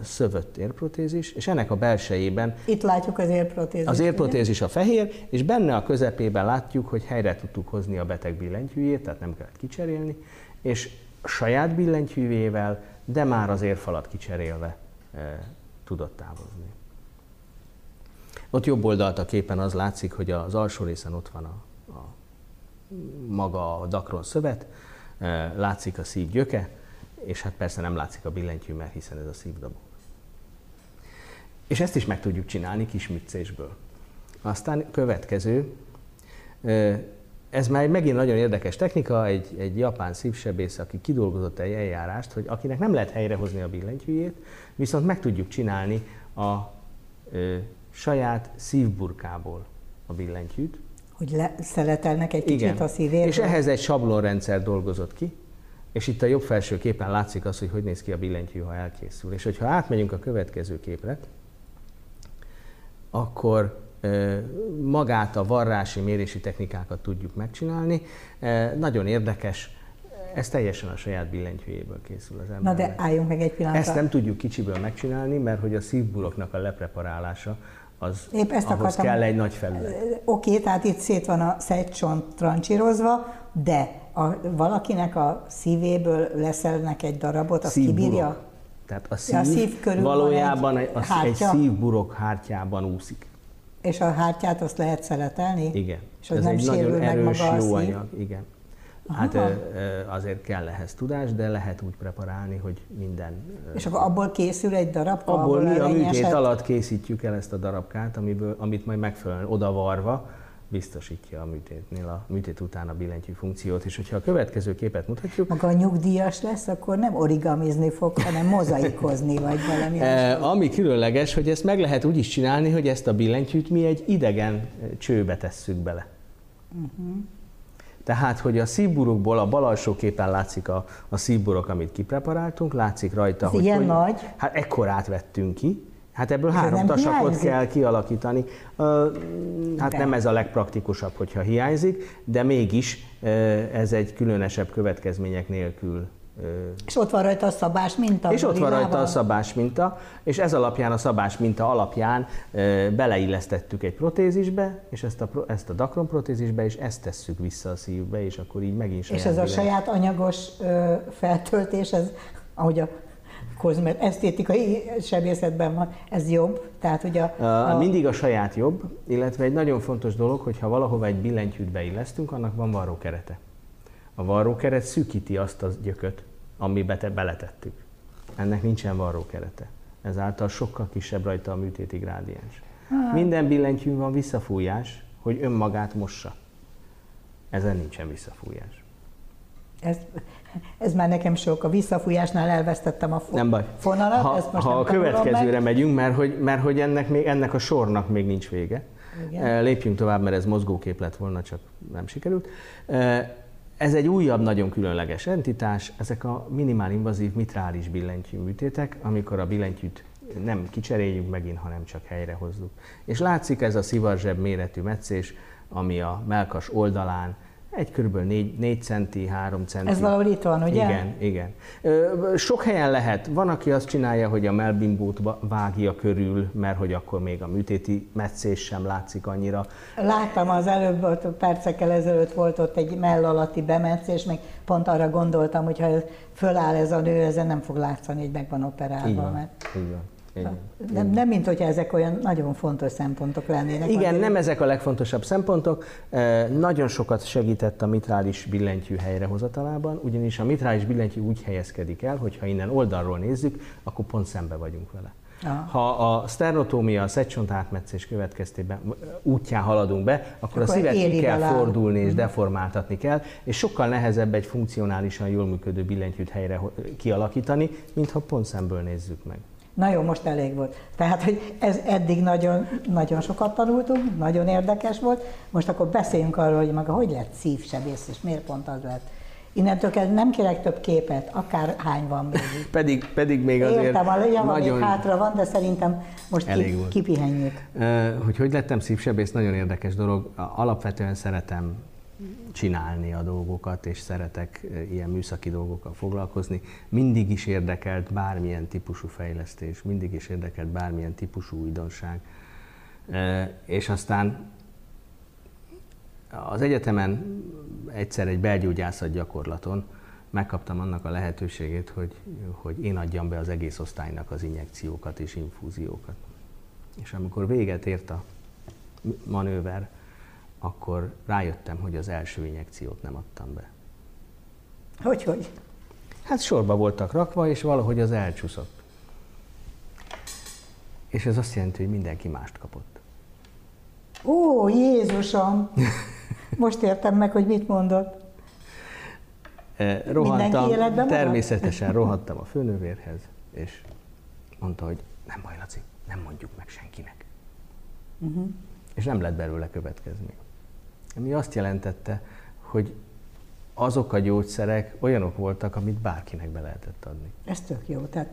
szövött érprotézis, és ennek a belsejében... Itt látjuk az érprotézis. Az érprotézis a fehér, és benne a közepében látjuk, hogy helyre tudtuk hozni a beteg billentyűjét, tehát nem kellett kicserélni, és saját billentyűvével, de már az érfalat kicserélve e, tudott távozni. Ott jobb oldalt a képen az látszik, hogy az alsó részen ott van a, a maga a dakron szövet, e, látszik a szív gyöke, és hát persze nem látszik a billentyű, mert hiszen ez a szívdobog. És ezt is meg tudjuk csinálni kismüccésből. Aztán következő, ez már megint nagyon érdekes technika, egy, egy japán szívsebész, aki kidolgozott egy eljárást, hogy akinek nem lehet helyrehozni a billentyűjét, viszont meg tudjuk csinálni a ö, saját szívburkából a billentyűt. Hogy le, szeletelnek egy kicsit Igen. a szívéről. És ehhez egy sablonrendszer dolgozott ki, és itt a jobb felső képen látszik az, hogy hogy néz ki a billentyű, ha elkészül. És hogyha átmegyünk a következő képre, akkor magát a varrási mérési technikákat tudjuk megcsinálni. Nagyon érdekes, ez teljesen a saját billentyűjéből készül az ember. Na de álljunk meg egy pillanatra. Ezt nem tudjuk kicsiből megcsinálni, mert hogy a szívbuloknak a lepreparálása az Épp ezt ahhoz akartam. kell egy nagy felület. Oké, okay, tehát itt szét van a szegycsont trancsírozva, de a, valakinek a szívéből leszelnek egy darabot, azt Szívburok. kibírja? Tehát a szív, a szív körül valójában egy, a, egy szívburok hártyában úszik. És a hártyát azt lehet szeletelni? Igen. És az Ez nem egy nagyon erős, jó anyag. Igen. Hát Aha. azért kell ehhez tudás, de lehet úgy preparálni, hogy minden... És akkor abból készül egy darabka? Abból, abból mi a műtét alatt készítjük el ezt a darabkát, amiből, amit majd megfelelően odavarva, biztosítja a műtétnél a műtét után a billentyű funkciót, és hogyha a következő képet mutatjuk... Maga a nyugdíjas lesz, akkor nem origamizni fog, hanem mozaikozni, vagy valami. E, ami különleges, hogy ezt meg lehet úgy is csinálni, hogy ezt a billentyűt mi egy idegen csőbe tesszük bele. Uh-huh. Tehát, hogy a szívburokból a bal alsó képen látszik a, a szívburok, amit kipreparáltunk, látszik rajta, Ez hogy... ilyen hogy, nagy? Hát ekkorát vettünk ki, Hát ebből három tasakot hiányzik? kell kialakítani. Hát de. nem ez a legpraktikusabb, hogyha hiányzik, de mégis ez egy különösebb következmények nélkül és ott van rajta a szabás minta. És ott van rajta a szabás minta, és ez alapján, a szabás minta alapján beleillesztettük egy protézisbe, és ezt a, ezt a dakron protézisbe, és ezt tesszük vissza a szívbe, és akkor így megint És ez a saját anyagos feltöltés, ez, ahogy a kozmet, esztétikai sebészetben van, ez jobb? Tehát, hogy a, a... Mindig a saját jobb, illetve egy nagyon fontos dolog, hogy ha valahova egy billentyűt beillesztünk, annak van varrókerete. A varrókeret szűkíti azt a gyököt, amibe te beletettük. Ennek nincsen varrókerete. Ezáltal sokkal kisebb rajta a műtéti grádiens. Hát. Minden billentyűn van visszafújás, hogy önmagát mossa. Ezen nincsen visszafújás. Ez, ez már nekem sok. A visszafújásnál elvesztettem a fo- nem baj. fonalat. Ha, ezt most ha nem a következőre meg. megyünk, mert hogy, mert hogy ennek, még, ennek a sornak még nincs vége. Igen. Eh, lépjünk tovább, mert ez mozgókép lett volna, csak nem sikerült. Eh, ez egy újabb, nagyon különleges entitás, ezek a minimál invazív mitrális billentyű műtétek, amikor a billentyűt nem kicseréljük megint, hanem csak helyrehozzuk. És látszik ez a szivarzseb méretű meccés, ami a melkas oldalán egy kb. 4, 4 centi, 3 centi. Ez valahol itt van, ugye? Igen, igen. Sok helyen lehet. Van, aki azt csinálja, hogy a melbimbót vágja körül, mert hogy akkor még a műtéti meccés sem látszik annyira. Láttam az előbb, ott percekkel ezelőtt volt ott egy mell alatti bemetszés, meg pont arra gondoltam, hogy ha föláll ez a nő, ezen nem fog látszani, hogy meg van operálva. Így van, mert... így van. Nem, nem mint hogy ezek olyan nagyon fontos szempontok lennének. Igen, nem ezek a legfontosabb szempontok. Nagyon sokat segített a mitrális billentyű helyrehozatalában, ugyanis a mitrális billentyű úgy helyezkedik el, hogy ha innen oldalról nézzük, akkor pont szembe vagyunk vele. Aha. Ha a szternotómia, a szegcsont átmetszés következtében útján haladunk be, akkor, akkor a szívet ki kell fordulni és uh-huh. deformáltatni kell, és sokkal nehezebb egy funkcionálisan jól működő billentyűt helyre kialakítani, mint ha pont szemből nézzük meg. Na jó, most elég volt. Tehát, hogy ez eddig nagyon, nagyon sokat tanultunk, nagyon érdekes volt. Most akkor beszéljünk arról, hogy maga hogy lett szívsebész, és miért pont az lett. Innentől kezdve nem kérek több képet, akár hány van még. pedig, pedig még azért Értem, a java nagyon... még hátra van, de szerintem most Elég ki, kipihenjük. Hogy hogy lettem szívsebész, nagyon érdekes dolog. Alapvetően szeretem csinálni a dolgokat, és szeretek eh, ilyen műszaki dolgokkal foglalkozni. Mindig is érdekelt bármilyen típusú fejlesztés, mindig is érdekelt bármilyen típusú újdonság. Eh, és aztán az egyetemen egyszer egy belgyógyászat gyakorlaton megkaptam annak a lehetőségét, hogy, hogy én adjam be az egész osztálynak az injekciókat és infúziókat. És amikor véget ért a manőver, akkor rájöttem, hogy az első injekciót nem adtam be. Hogy, hogy? Hát sorba voltak rakva, és valahogy az elcsúszott. És ez azt jelenti, hogy mindenki mást kapott. Ó, Jézusom! Most értem meg, hogy mit mondott. Eh, rohantam, természetesen rohantam a főnővérhez, és mondta, hogy nem baj, Laci, nem mondjuk meg senkinek. Uh-huh. És nem lett belőle következmény ami azt jelentette, hogy azok a gyógyszerek olyanok voltak, amit bárkinek be lehetett adni. Ez tök jó. Tehát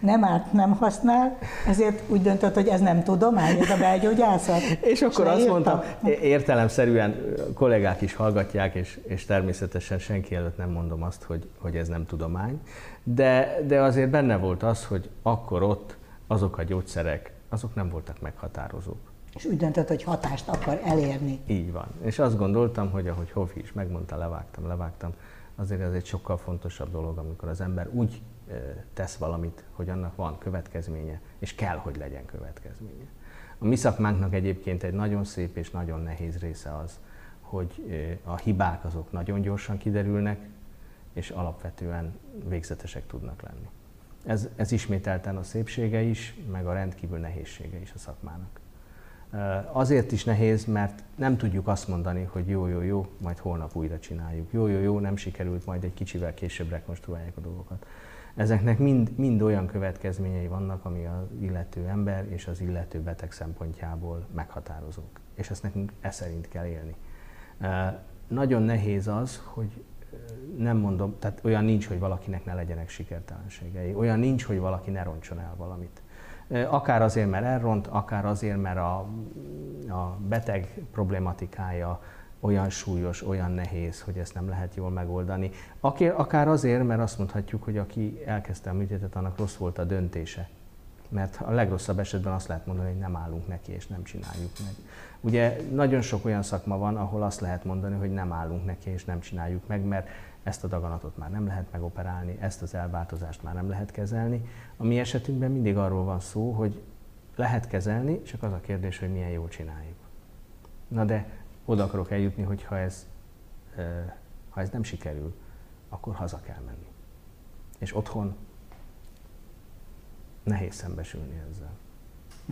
nem árt, nem használ, ezért úgy döntött, hogy ez nem tudomány, ez a belgyógyászat. és akkor azt mondtam, értelemszerűen kollégák is hallgatják, és, és természetesen senki előtt nem mondom azt, hogy, hogy ez nem tudomány, de, de azért benne volt az, hogy akkor ott azok a gyógyszerek, azok nem voltak meghatározók és úgy döntött, hogy hatást akar elérni. Így van. És azt gondoltam, hogy ahogy Hofi is megmondta, levágtam, levágtam, azért ez egy sokkal fontosabb dolog, amikor az ember úgy tesz valamit, hogy annak van következménye, és kell, hogy legyen következménye. A mi szakmánknak egyébként egy nagyon szép és nagyon nehéz része az, hogy a hibák azok nagyon gyorsan kiderülnek, és alapvetően végzetesek tudnak lenni. Ez, ez ismételten a szépsége is, meg a rendkívül nehézsége is a szakmának. Azért is nehéz, mert nem tudjuk azt mondani, hogy jó, jó, jó, majd holnap újra csináljuk. Jó, jó, jó, nem sikerült, majd egy kicsivel később rekonstruálják a dolgokat. Ezeknek mind, mind olyan következményei vannak, ami az illető ember és az illető beteg szempontjából meghatározók. És ezt nekünk e szerint kell élni. Nagyon nehéz az, hogy nem mondom, tehát olyan nincs, hogy valakinek ne legyenek sikertelenségei, olyan nincs, hogy valaki ne roncson el valamit. Akár azért, mert elront, akár azért, mert a, a beteg problématikája olyan súlyos, olyan nehéz, hogy ezt nem lehet jól megoldani. Akár azért, mert azt mondhatjuk, hogy aki elkezdte a műtétet, annak rossz volt a döntése. Mert a legrosszabb esetben azt lehet mondani, hogy nem állunk neki és nem csináljuk meg. Ugye nagyon sok olyan szakma van, ahol azt lehet mondani, hogy nem állunk neki és nem csináljuk meg, mert ezt a daganatot már nem lehet megoperálni, ezt az elváltozást már nem lehet kezelni. A mi esetünkben mindig arról van szó, hogy lehet kezelni, csak az a kérdés, hogy milyen jól csináljuk. Na de oda akarok eljutni, hogy ha ez, ha ez nem sikerül, akkor haza kell menni. És otthon nehéz szembesülni ezzel.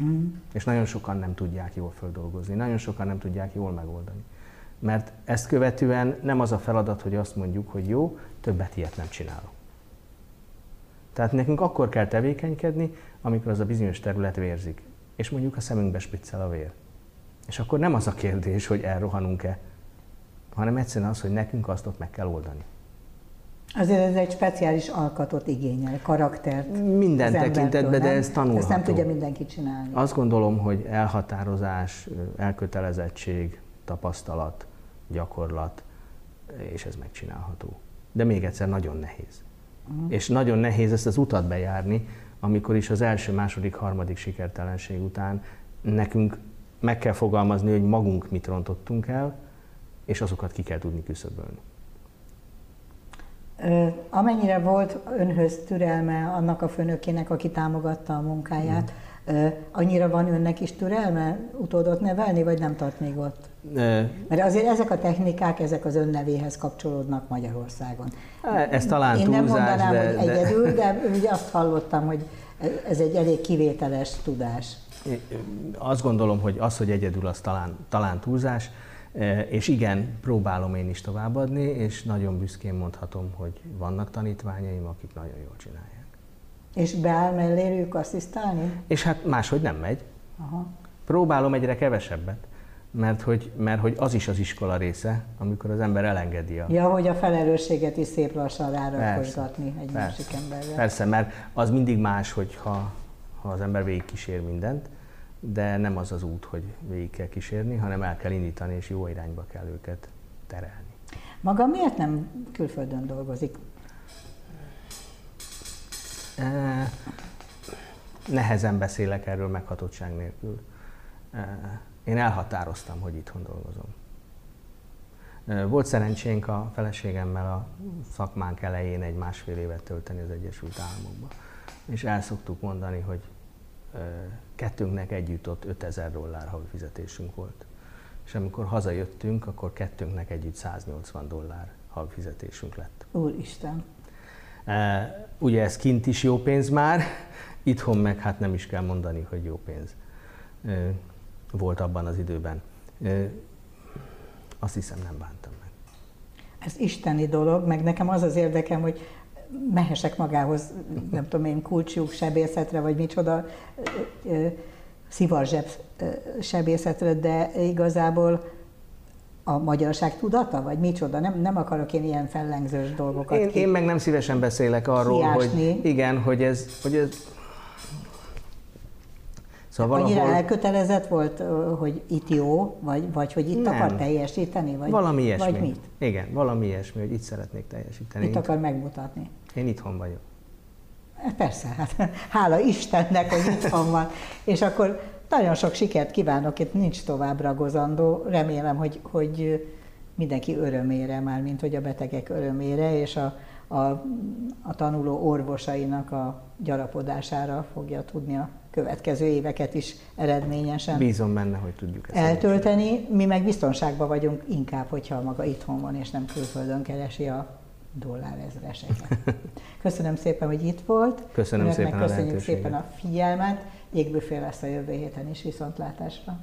Mm. És nagyon sokan nem tudják jól földolgozni, nagyon sokan nem tudják jól megoldani. Mert ezt követően nem az a feladat, hogy azt mondjuk, hogy jó, többet ilyet nem csinálok. Tehát nekünk akkor kell tevékenykedni, amikor az a bizonyos terület vérzik, és mondjuk a szemünkbe spiccel a vér. És akkor nem az a kérdés, hogy elrohanunk-e, hanem egyszerűen az, hogy nekünk azt ott meg kell oldani. Azért ez egy speciális alkatot igényel, karaktert. Minden tekintetben, de ez tanulható. Ezt nem tudja mindenki csinálni. Azt gondolom, hogy elhatározás, elkötelezettség, tapasztalat, gyakorlat, és ez megcsinálható. De még egyszer nagyon nehéz. Uh-huh. És nagyon nehéz ezt az utat bejárni, amikor is az első, második, harmadik sikertelenség után nekünk meg kell fogalmazni, hogy magunk mit rontottunk el, és azokat ki kell tudni küszöbölni. Amennyire volt önhöz türelme annak a főnökének, aki támogatta a munkáját, mm. Annyira van önnek is türelme utódot nevelni, vagy nem tart még ott? Ne. Mert azért ezek a technikák, ezek az önnevéhez kapcsolódnak Magyarországon. Ez talán Én túlzás, nem mondanám, de, hogy egyedül, de ugye azt hallottam, hogy ez egy elég kivételes tudás. Azt gondolom, hogy az, hogy egyedül, az talán, talán túlzás. És igen, próbálom én is továbbadni, és nagyon büszkén mondhatom, hogy vannak tanítványaim, akik nagyon jól csinálják. És beáll melléjük asszisztálni? És hát máshogy nem megy. Aha. Próbálom egyre kevesebbet, mert hogy, mert hogy az is az iskola része, amikor az ember elengedi a... Ja, hogy a felelősséget is szép lassan rárakosgatni egy persze, másik emberre. Persze, mert az mindig más, hogyha ha az ember végigkísér mindent, de nem az az út, hogy végig kell kísérni, hanem el kell indítani, és jó irányba kell őket terelni. Maga miért nem külföldön dolgozik? Nehezen beszélek erről meghatottság nélkül. Én elhatároztam, hogy itthon dolgozom. Volt szerencsénk a feleségemmel a szakmánk elején egy másfél évet tölteni az Egyesült Államokba. És el szoktuk mondani, hogy kettőnknek együtt ott 5000 dollár havi fizetésünk volt. És amikor hazajöttünk, akkor kettőnknek együtt 180 dollár havi fizetésünk lett. Úristen! Ugye ez kint is jó pénz már, itthon meg hát nem is kell mondani, hogy jó pénz volt abban az időben. Azt hiszem nem bántam meg. Ez isteni dolog, meg nekem az az érdekem, hogy mehesek magához, nem tudom én, kulcsjuk sebészetre, vagy micsoda, szivarzseb sebészetre, de igazából a magyarság tudata, vagy micsoda? Nem, nem akarok én ilyen fellengzős dolgokat én, ki... én meg nem szívesen beszélek arról, kiásni. hogy igen, hogy ez, hogy ez Szóval Annyira valahol... elkötelezett volt, hogy itt jó, vagy, vagy hogy itt nem. akar teljesíteni? Vagy, valami ilyesmi. Vagy mit? Igen, valami ilyesmi, hogy itt szeretnék teljesíteni. Itt akar megmutatni. Én itthon vagyok. Hát persze, hát hála Istennek, hogy itthon van. És akkor nagyon sok sikert kívánok, itt nincs tovább ragozandó. Remélem, hogy, hogy mindenki örömére, már mint hogy a betegek örömére, és a, a, a tanuló orvosainak a gyarapodására fogja tudni a következő éveket is eredményesen Bízom benne, hogy tudjuk ezt eltölteni. Mi meg biztonságban vagyunk inkább, hogyha maga itthon van, és nem külföldön keresi a dollár ezreseket. Köszönöm szépen, hogy itt volt. Köszönöm Önöknek szépen köszönjük a szépen a figyelmet. Jégbüfé lesz a jövő héten is, viszontlátásra!